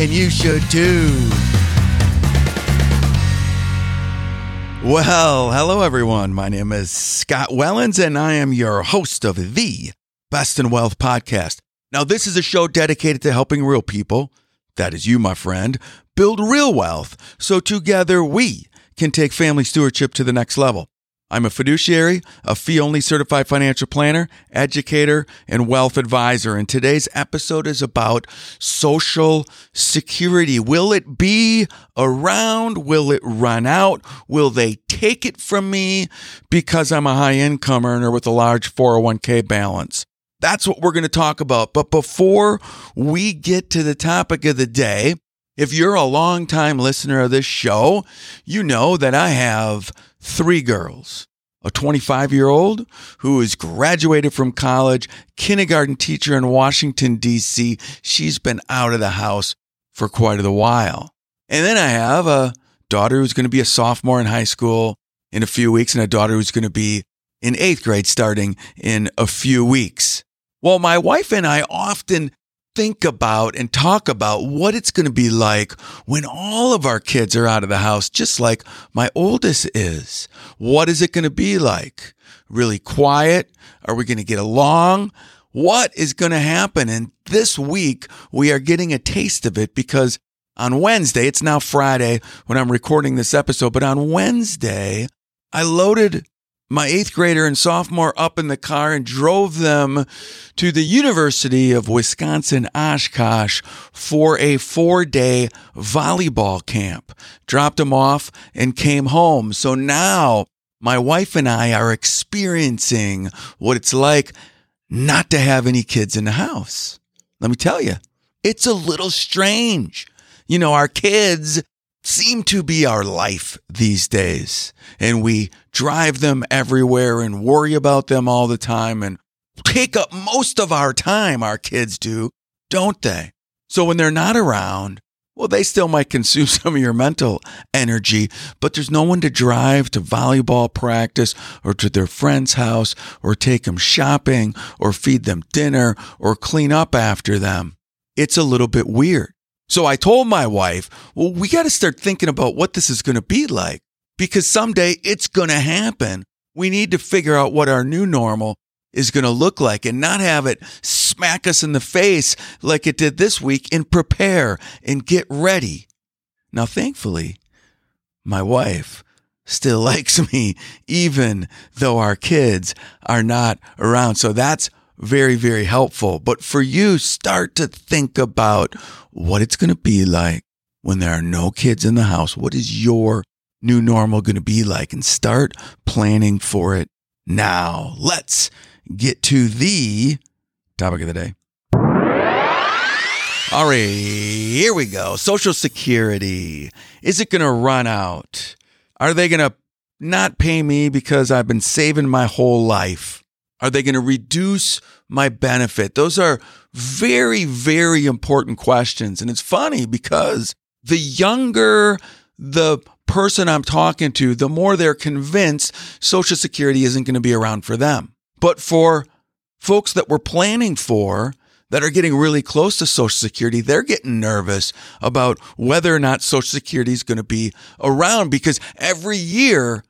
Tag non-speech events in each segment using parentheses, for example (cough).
and you should too. Well, hello everyone. My name is Scott Wellens, and I am your host of the Best in Wealth podcast. Now, this is a show dedicated to helping real people, that is you, my friend, build real wealth so together we can take family stewardship to the next level. I'm a fiduciary, a fee only certified financial planner, educator, and wealth advisor. And today's episode is about social security. Will it be around? Will it run out? Will they take it from me because I'm a high income earner with a large 401k balance? That's what we're going to talk about. But before we get to the topic of the day, if you're a longtime listener of this show, you know that I have three girls. A 25 year old who is graduated from college, kindergarten teacher in Washington, D.C. She's been out of the house for quite a while. And then I have a daughter who's going to be a sophomore in high school in a few weeks and a daughter who's going to be in eighth grade starting in a few weeks. Well, my wife and I often think about and talk about what it's going to be like when all of our kids are out of the house, just like my oldest is. What is it going to be like? Really quiet? Are we going to get along? What is going to happen? And this week, we are getting a taste of it because on Wednesday, it's now Friday when I'm recording this episode, but on Wednesday, I loaded my eighth grader and sophomore up in the car and drove them to the University of Wisconsin Oshkosh for a four day volleyball camp. Dropped them off and came home. So now my wife and I are experiencing what it's like not to have any kids in the house. Let me tell you, it's a little strange. You know, our kids seem to be our life these days. And we drive them everywhere and worry about them all the time and take up most of our time, our kids do, don't they? So when they're not around, well, they still might consume (laughs) some of your mental energy, but there's no one to drive to volleyball practice or to their friend's house or take them shopping or feed them dinner or clean up after them. It's a little bit weird. So I told my wife, well, we got to start thinking about what this is going to be like because someday it's going to happen. We need to figure out what our new normal is going to look like and not have it smack us in the face like it did this week and prepare and get ready. Now, thankfully, my wife still (laughs) likes me, even though our kids are not around. So that's very, very helpful. But for you, start to think about what it's going to be like when there are no kids in the house. What is your new normal going to be like? And start planning for it now. Let's get to the topic of the day. All right, here we go. Social Security. Is it going to run out? Are they going to not pay me because I've been saving my whole life? Are they going to reduce my benefit? Those are very, very important questions. And it's funny because the younger the person I'm talking to, the more they're convinced Social Security isn't going to be around for them. But for folks that we're planning for, that are getting really close to Social Security, they're getting nervous about whether or not Social Security is going to be around because every year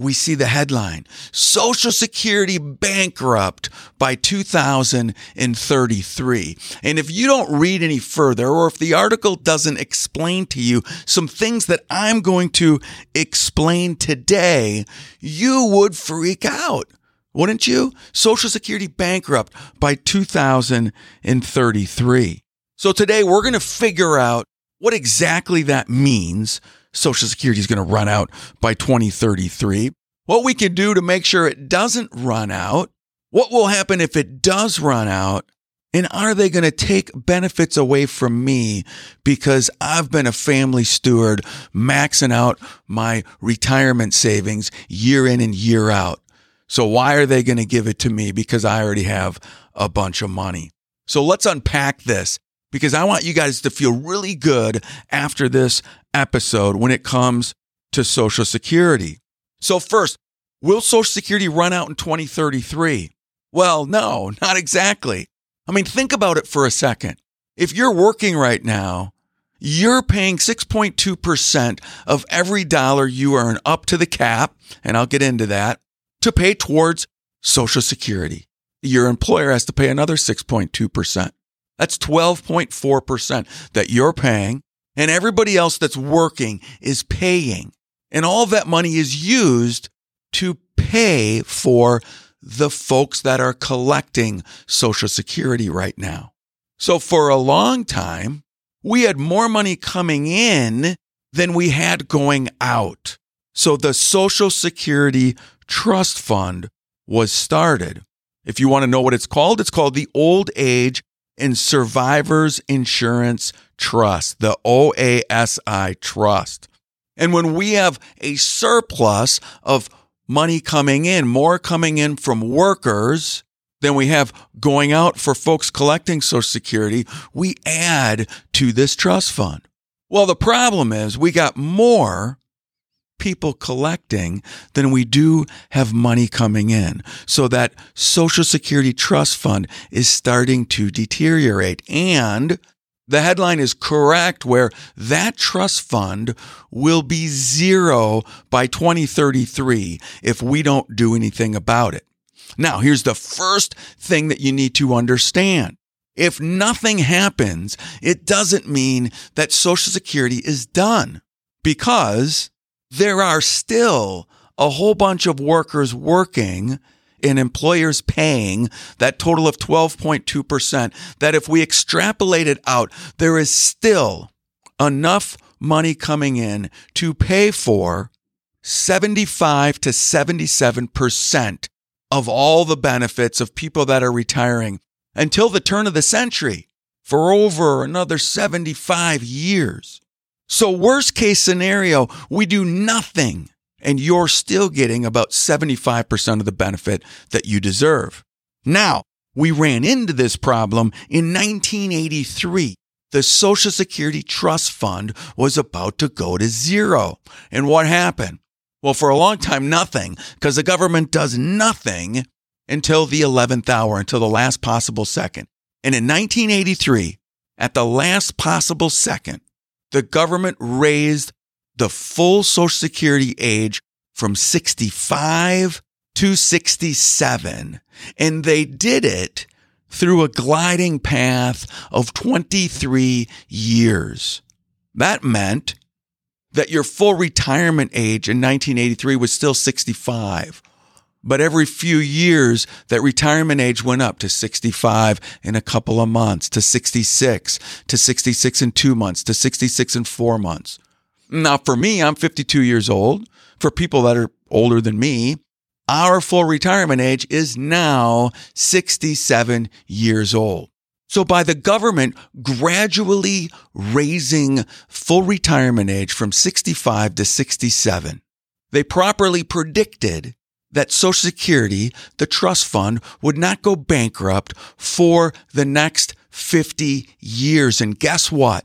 we see the headline Social Security bankrupt by 2033. And if you don't read any further, or if the article doesn't explain to you some things that I'm going to explain today, you would freak out. Wouldn't you? Social Security bankrupt by 2033. So today we're going to figure out what exactly that means Social Security is going to run out by 2033. What we can do to make sure it doesn't run out. What will happen if it does run out? And are they going to take benefits away from me because I've been a family steward maxing out my retirement savings year in and year out? So why are they going to give it to me because I already have a bunch of money? So let's unpack this because I want you guys to feel really good after this episode when it comes to Social Security. So first, will Social Security run out in 2033? Well, no, not exactly. I mean, think about it for a second. If you're working right now, you're paying 6.2% of every dollar you earn up to the cap, and I'll get into that, to pay towards Social Security. Your employer has to pay another 6.2%. That's 12.4% that you're paying, and everybody else that's working is paying. And all that money is used to pay for the folks that are collecting Social Security right now. So for a long time, we had more money coming in than we had going out. So the Social Security Trust Fund was started. If you want to know what it's called, it's called the Old Age and Survivors Insurance Trust, the OASI Trust. And when we have a surplus of money coming in, more coming in from workers than we have going out for folks collecting Social Security, we add to this trust fund. Well, the problem is we got more people collecting than we do have money coming in. So that Social Security Trust Fund is starting to deteriorate. And the headline is correct where that trust fund will be zero by 2033 if we don't do anything about it. Now, here's the first thing that you need to understand. If nothing happens, it doesn't mean that Social Security is done because there are still a whole bunch of workers working and employers paying that total of 12.2%, that if we extrapolate it out, there is still enough money coming in to pay for 75 to 77% of all the benefits of people that are retiring until the turn of the century for over another 75 years. So, worst case scenario, we do nothing and you're still getting about 75% of the benefit that you deserve. Now, we ran into this problem in 1983. The Social Security Trust Fund was about to go to zero. And what happened? Well, for a long time, nothing, because the government does nothing until the 11th hour, until the last possible second. And in 1983, at the last possible second, the government raised the full Social Security age from 65 to 67. And they did it through a gliding path of 23 years. That meant that your full retirement age in 1983 was still 65. But every few years, that retirement age went up to 65 in a couple of months, to 66, to 66 in two months, to 66 in four months. Now, for me, I'm 52 years old. For people that are older than me, our full retirement age is now 67 years old. So by the government gradually raising full retirement age from 65 to 67, they properly predicted that Social Security, the trust fund, would not go bankrupt for the next 50 years. And guess what?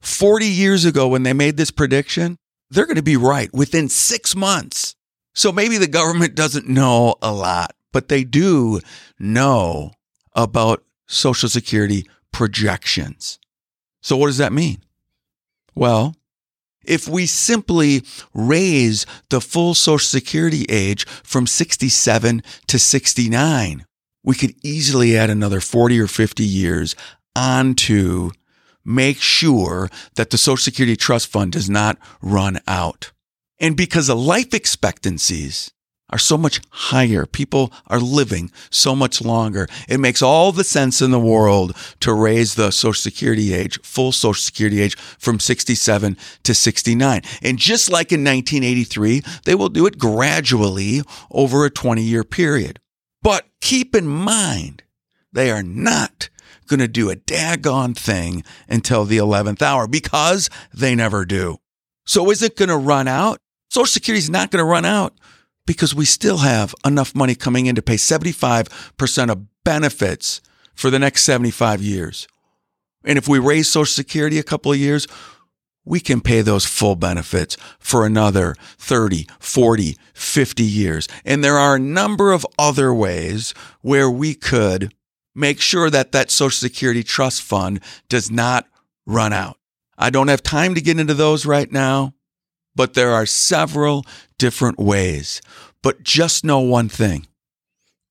40 years ago, when they made this prediction, they're going to be right within six months. So maybe the government doesn't know a lot, but they do know about Social Security projections. So what does that mean? Well, if we simply raise the full Social Security age from 67 to 69, we could easily add another 40 or 50 years onto make sure that the Social Security Trust Fund does not run out. And because the life expectancies are so much higher, people are living so much longer, it makes all the sense in the world to raise the Social Security age, full Social Security age from 67 to 69. And just like in 1983, they will do it gradually over a 20 year period. But keep in mind, they are not going to do a daggone thing until the 11th hour because they never do. So is it going to run out? Social Security is not going to run out because we still have enough money coming in to pay 75% of benefits for the next 75 years. And if we raise Social Security a couple of years, we can pay those full benefits for another 30, 40, 50 years. And there are a number of other ways where we could make sure that that Social Security trust fund does not run out. I don't have time to get into those right now, but there are several different ways. But just know one thing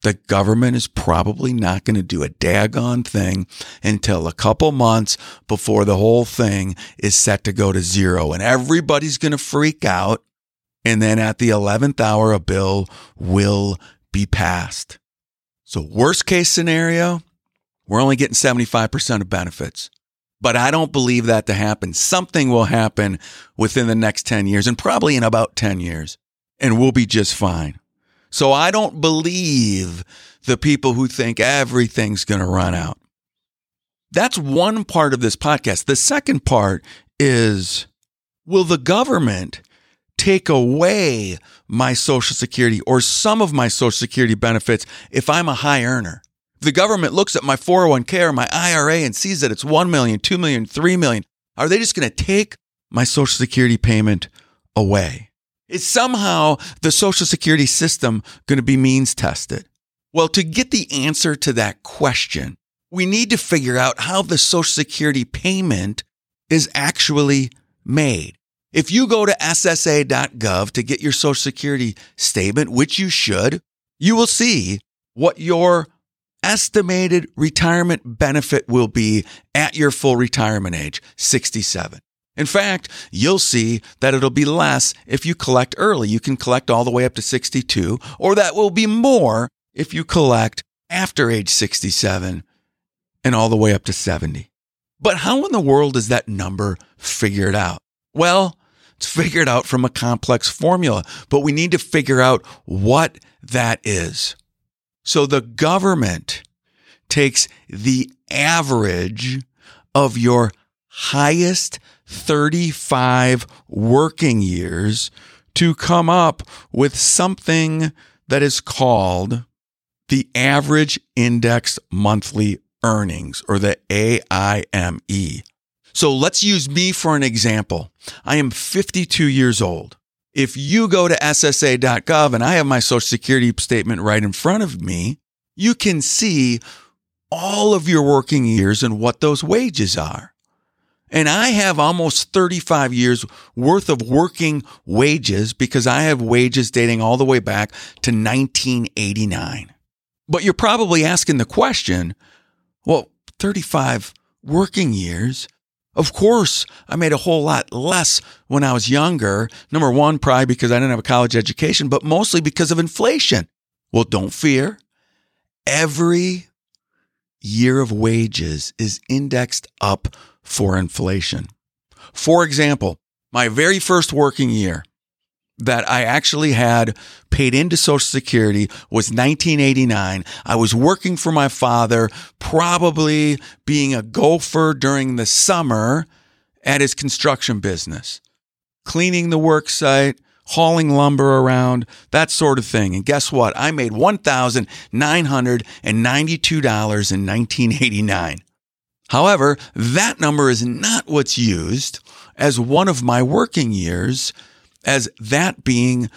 the government is probably not going to do a daggone thing until a couple months before the whole thing is set to go to zero. And everybody's going to freak out. And then at the 11th hour, a bill will be passed. So, worst case scenario, we're only getting 75% of benefits. But I don't believe that to happen. Something will happen within the next 10 years and probably in about 10 years, and we'll be just fine. So I don't believe the people who think everything's going to run out. That's one part of this podcast. The second part is will the government take away my Social Security or some of my Social Security benefits if I'm a high earner? The government looks at my 401k or my IRA and sees that it's 1 million, 2 million, 3 million, are they just going to take my Social Security payment away? Is somehow the Social Security system going to be means tested? Well, to get the answer to that question, we need to figure out how the Social Security payment is actually made. If you go to SSA.gov to get your Social Security statement, which you should, you will see what your estimated retirement benefit will be at your full retirement age, 67. In fact, you'll see that it'll be less if you collect early. You can collect all the way up to 62, or that will be more if you collect after age 67 and all the way up to 70. But how in the world is that number figured out? Well, it's figured out from a complex formula, but we need to figure out what that is. So the government takes the average of your highest 35 working years to come up with something that is called the average indexed monthly earnings or the AIME. So let's use me for an example. I am 52 years old. If you go to SSA.gov and I have my social security statement right in front of me, you can see all of your working years and what those wages are. And I have almost 35 years worth of working wages because I have wages dating all the way back to 1989. But you're probably asking the question, well, 35 working years? Of course, I made a whole lot less when I was younger. Number one, probably because I didn't have a college education, but mostly because of inflation. Well, don't fear. Every year of wages is indexed up for inflation. For example, my very first working year that I actually had paid into Social Security was 1989. I was working for my father, probably being a gopher during the summer at his construction business, cleaning the work site, hauling lumber around, that sort of thing. And guess what? I made $1,992 in 1989. However, that number is not what's used as one of my working years, as that being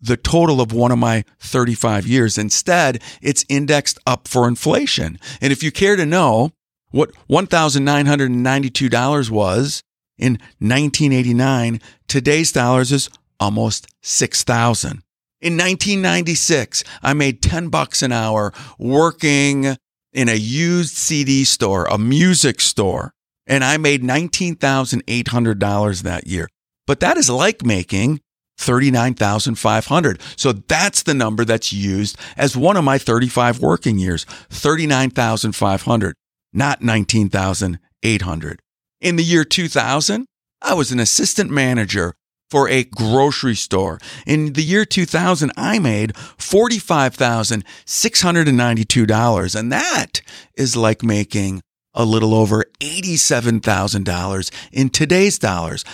the total of one of my 35 years. Instead, it's indexed up for inflation. And if you care to know what $1,992 was in 1989, today's dollars is almost 6,000. In 1996, I made 10 bucks an hour working in a used CD store, a music store, and I made $19,800 that year. But that is like making 39,500. So that's the number that's used as one of my 35 working years, 39,500, not 19,800. In the year 2000, I was an assistant manager for a grocery store. In the year 2000, I made $45,692. And that is like making a little over $87,000 in today's dollars.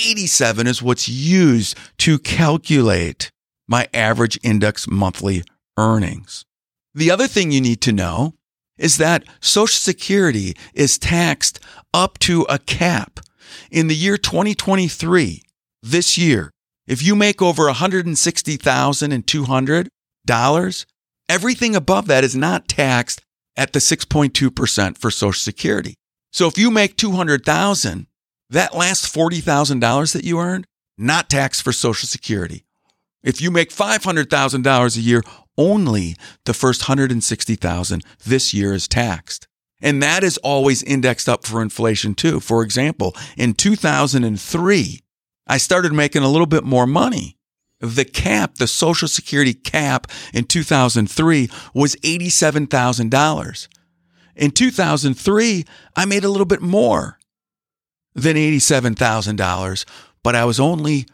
87 is what's used to calculate my average index monthly earnings. The other thing you need to know is that Social Security is taxed up to a cap. In the year 2023, this year, if you make over $160,200, everything above that is not taxed at the 6.2% for Social Security. So if you make 200,000, that last $40,000 that you earned, not taxed for Social Security. If you make $500,000 a year, only the first 160,000 this year is taxed. And that is always indexed up for inflation too. For example, in 2003, I started making a little bit more money. The cap, the Social Security cap in 2003 was $87,000. In 2003, I made a little bit more than $87,000, but I was only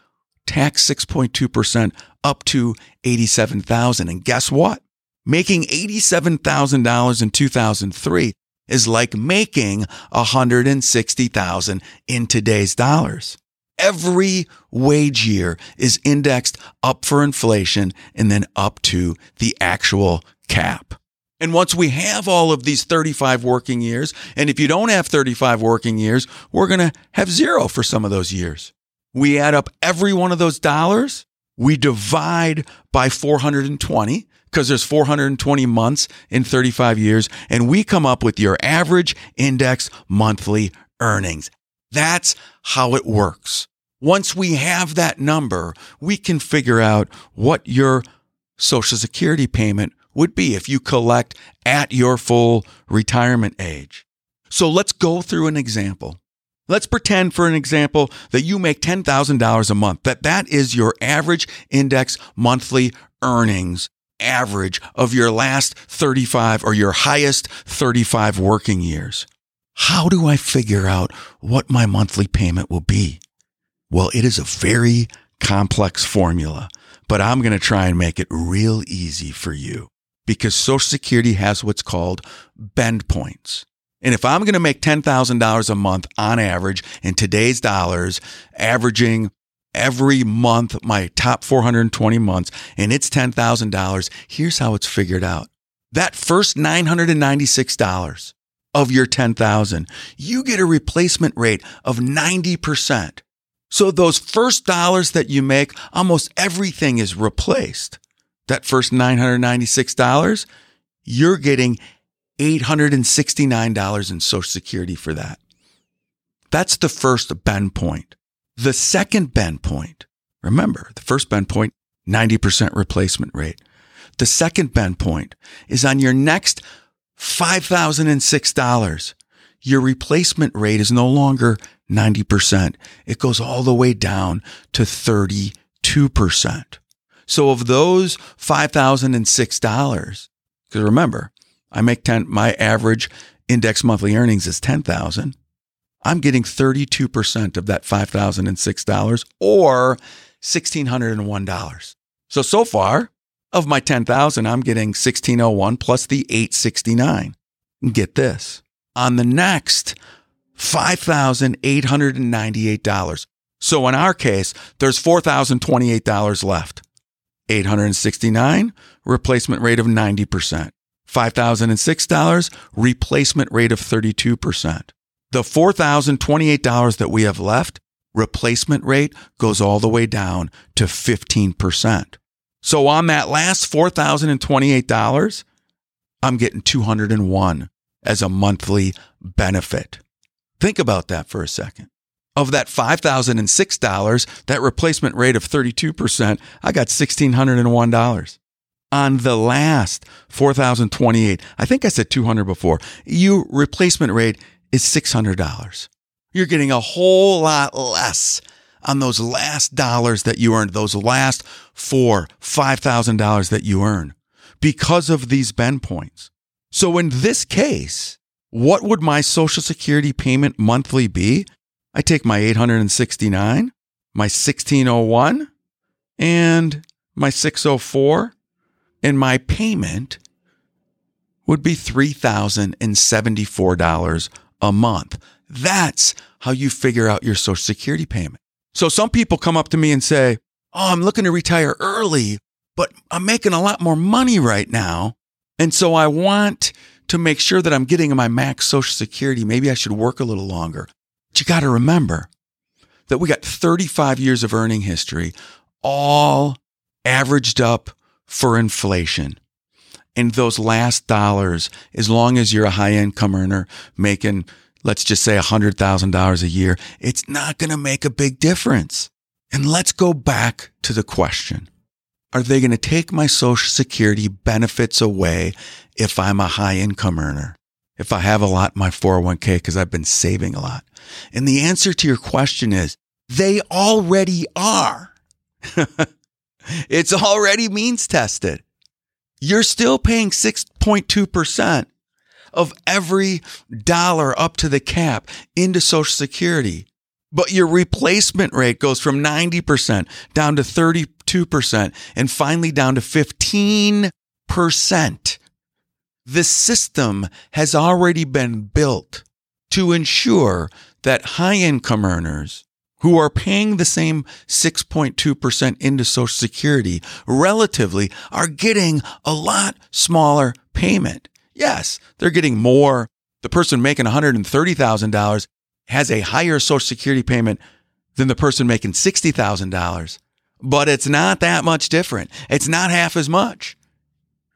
taxed 6.2% up to 87,000. And guess what? Making $87,000 in 2003 is like making 160,000 in today's dollars. Every wage year is indexed up for inflation and then up to the actual cap. And once we have all of these 35 working years, and if you don't have 35 working years, we're going to have zero for some of those years. We add up every one of those dollars, we divide by 420 because there's 420 months in 35 years, and we come up with your average index monthly earnings. That's how it works. Once we have that number, we can figure out what your Social Security payment would be if you collect at your full retirement age. So let's go through an example. Let's pretend for an example that you make $10,000 a month, that that is your average index monthly earnings average of your last 35 or your highest 35 working years. How do I figure out what my monthly payment will be? Well, it is a very complex formula, but I'm going to try and make it real easy for you because Social Security has what's called bend points. And if I'm going to make $10,000 a month on average in today's dollars, averaging every month my top 420 months, and it's $10,000, here's how it's figured out. That first $996 of your 10,000, you get a replacement rate of 90%. So those first dollars that you make, almost everything is replaced. That first $996, you're getting $869 in Social Security for that. That's the first bend point. The second bend point, remember, the first bend point, 90% replacement rate. The second bend point is on your next $5,006. Your replacement rate is no longer 90%. It goes all the way down to 32%. So of those $5,006, because remember, I make 10, my average index monthly earnings is 10,000. I'm getting 32% of that $5,006 or $1,601. So, so far of my 10,000, I'm getting 1601 plus the 869. get this on the next $5,898. So in our case, there's $4,028 left. 869 replacement rate of 90%. $5,006 replacement rate of 32%. The $4,028 that we have left, replacement rate goes all the way down to 15%. So on that last $4,028, I'm getting 201 as a monthly benefit. Think about that for a second. Of that $5,006, that replacement rate of 32%, I got $1,601. On the last 4,028, I think I said 200 before, you replacement rate is $600. You're getting a whole lot less on those last dollars that you earned, those last four, $5,000 that you earn because of these bend points. So in this case, what would my social security payment monthly be? I take my 869, my 1601, and my 604, and my payment would be $3,074 a month. That's how you figure out your Social Security payment. So some people come up to me and say, Oh, I'm looking to retire early, but I'm making a lot more money right now. And so I want to make sure that I'm getting my max Social Security. Maybe I should work a little longer. But you got to remember that we got 35 years of earning history, all averaged up for inflation. And those last dollars, as long as you're a high income earner making, let's just say $100,000 a year, it's not going to make a big difference. And let's go back to the question. Are they going to take my social security benefits away if I'm a high income earner? If I have a lot in my 401k because I've been saving a lot? And the answer to your question is they already are. (laughs) it's already means tested. You're still paying 6.2% of every dollar up to the cap into Social Security. But your replacement rate goes from 90% down to 32% and finally down to 15%. The system has already been built to ensure that high income earners who are paying the same 6.2% into Social Security relatively are getting a lot smaller payment. Yes, they're getting more. The person making $130,000 has a higher Social Security payment than the person making $60,000, but it's not that much different. It's not half as much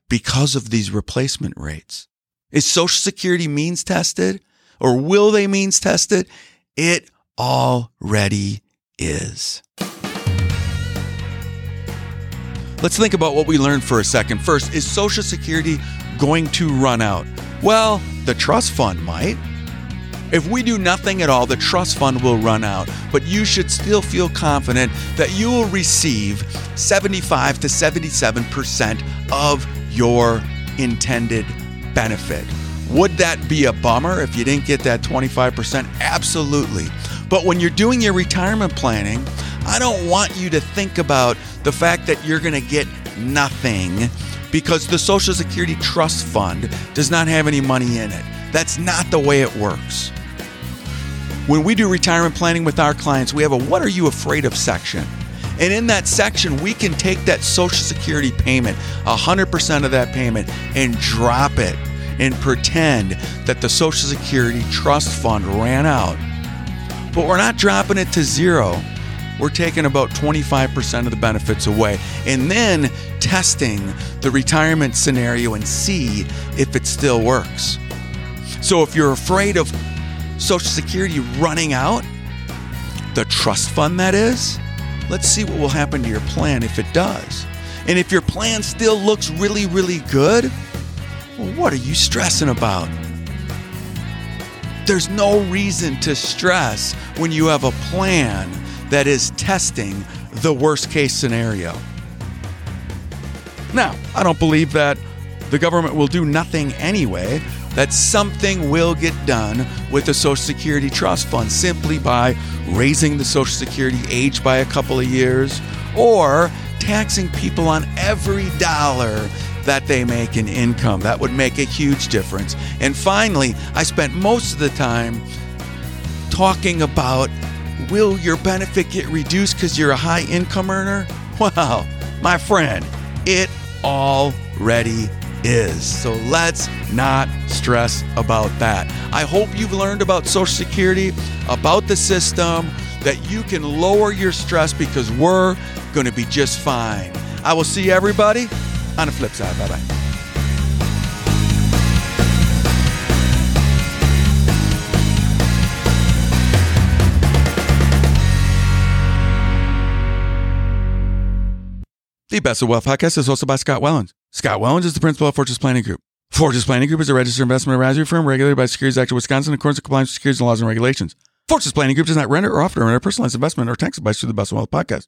because of these replacement rates. Is Social Security means tested or will they means test It It already is. Let's think about what we learned for a second. First, is Social Security going to run out? Well, the trust fund might. If we do nothing at all, the trust fund will run out, but you should still feel confident that you will receive 75 to 77% of your intended benefit. Would that be a bummer if you didn't get that 25%? Absolutely. But when you're doing your retirement planning, I don't want you to think about the fact that you're going to get nothing because the Social Security Trust Fund does not have any money in it. That's not the way it works. When we do retirement planning with our clients, we have a What Are You Afraid of section. And in that section, we can take that Social Security payment, 100% of that payment, and drop it and pretend that the Social Security Trust Fund ran out but we're not dropping it to zero. We're taking about 25% of the benefits away and then testing the retirement scenario and see if it still works. So if you're afraid of Social Security running out, the trust fund that is, let's see what will happen to your plan if it does. And if your plan still looks really, really good, what are you stressing about? There's no reason to stress when you have a plan that is testing the worst case scenario. Now, I don't believe that the government will do nothing anyway, that something will get done with the Social Security Trust Fund simply by raising the Social Security age by a couple of years or taxing people on every dollar that they make in income. That would make a huge difference. And finally, I spent most of the time talking about will your benefit get reduced because you're a high income earner? (laughs) Well, my friend, it already is. So let's not stress about that. I hope you've learned about Social Security, about the system, that you can lower your stress because we're going to be just fine. I will see everybody on the flip side. Bye bye. The Best of Wealth podcast is hosted by Scott Wellens. Scott Wellens is the principal of Fortress Planning Group. Fortress Planning Group is a registered investment advisory firm regulated by Securities Act of Wisconsin in accordance with compliance with securities laws and regulations. Fortress Planning Group does not render or offer render personalized investment or tax advice through the Best of Wealth podcast.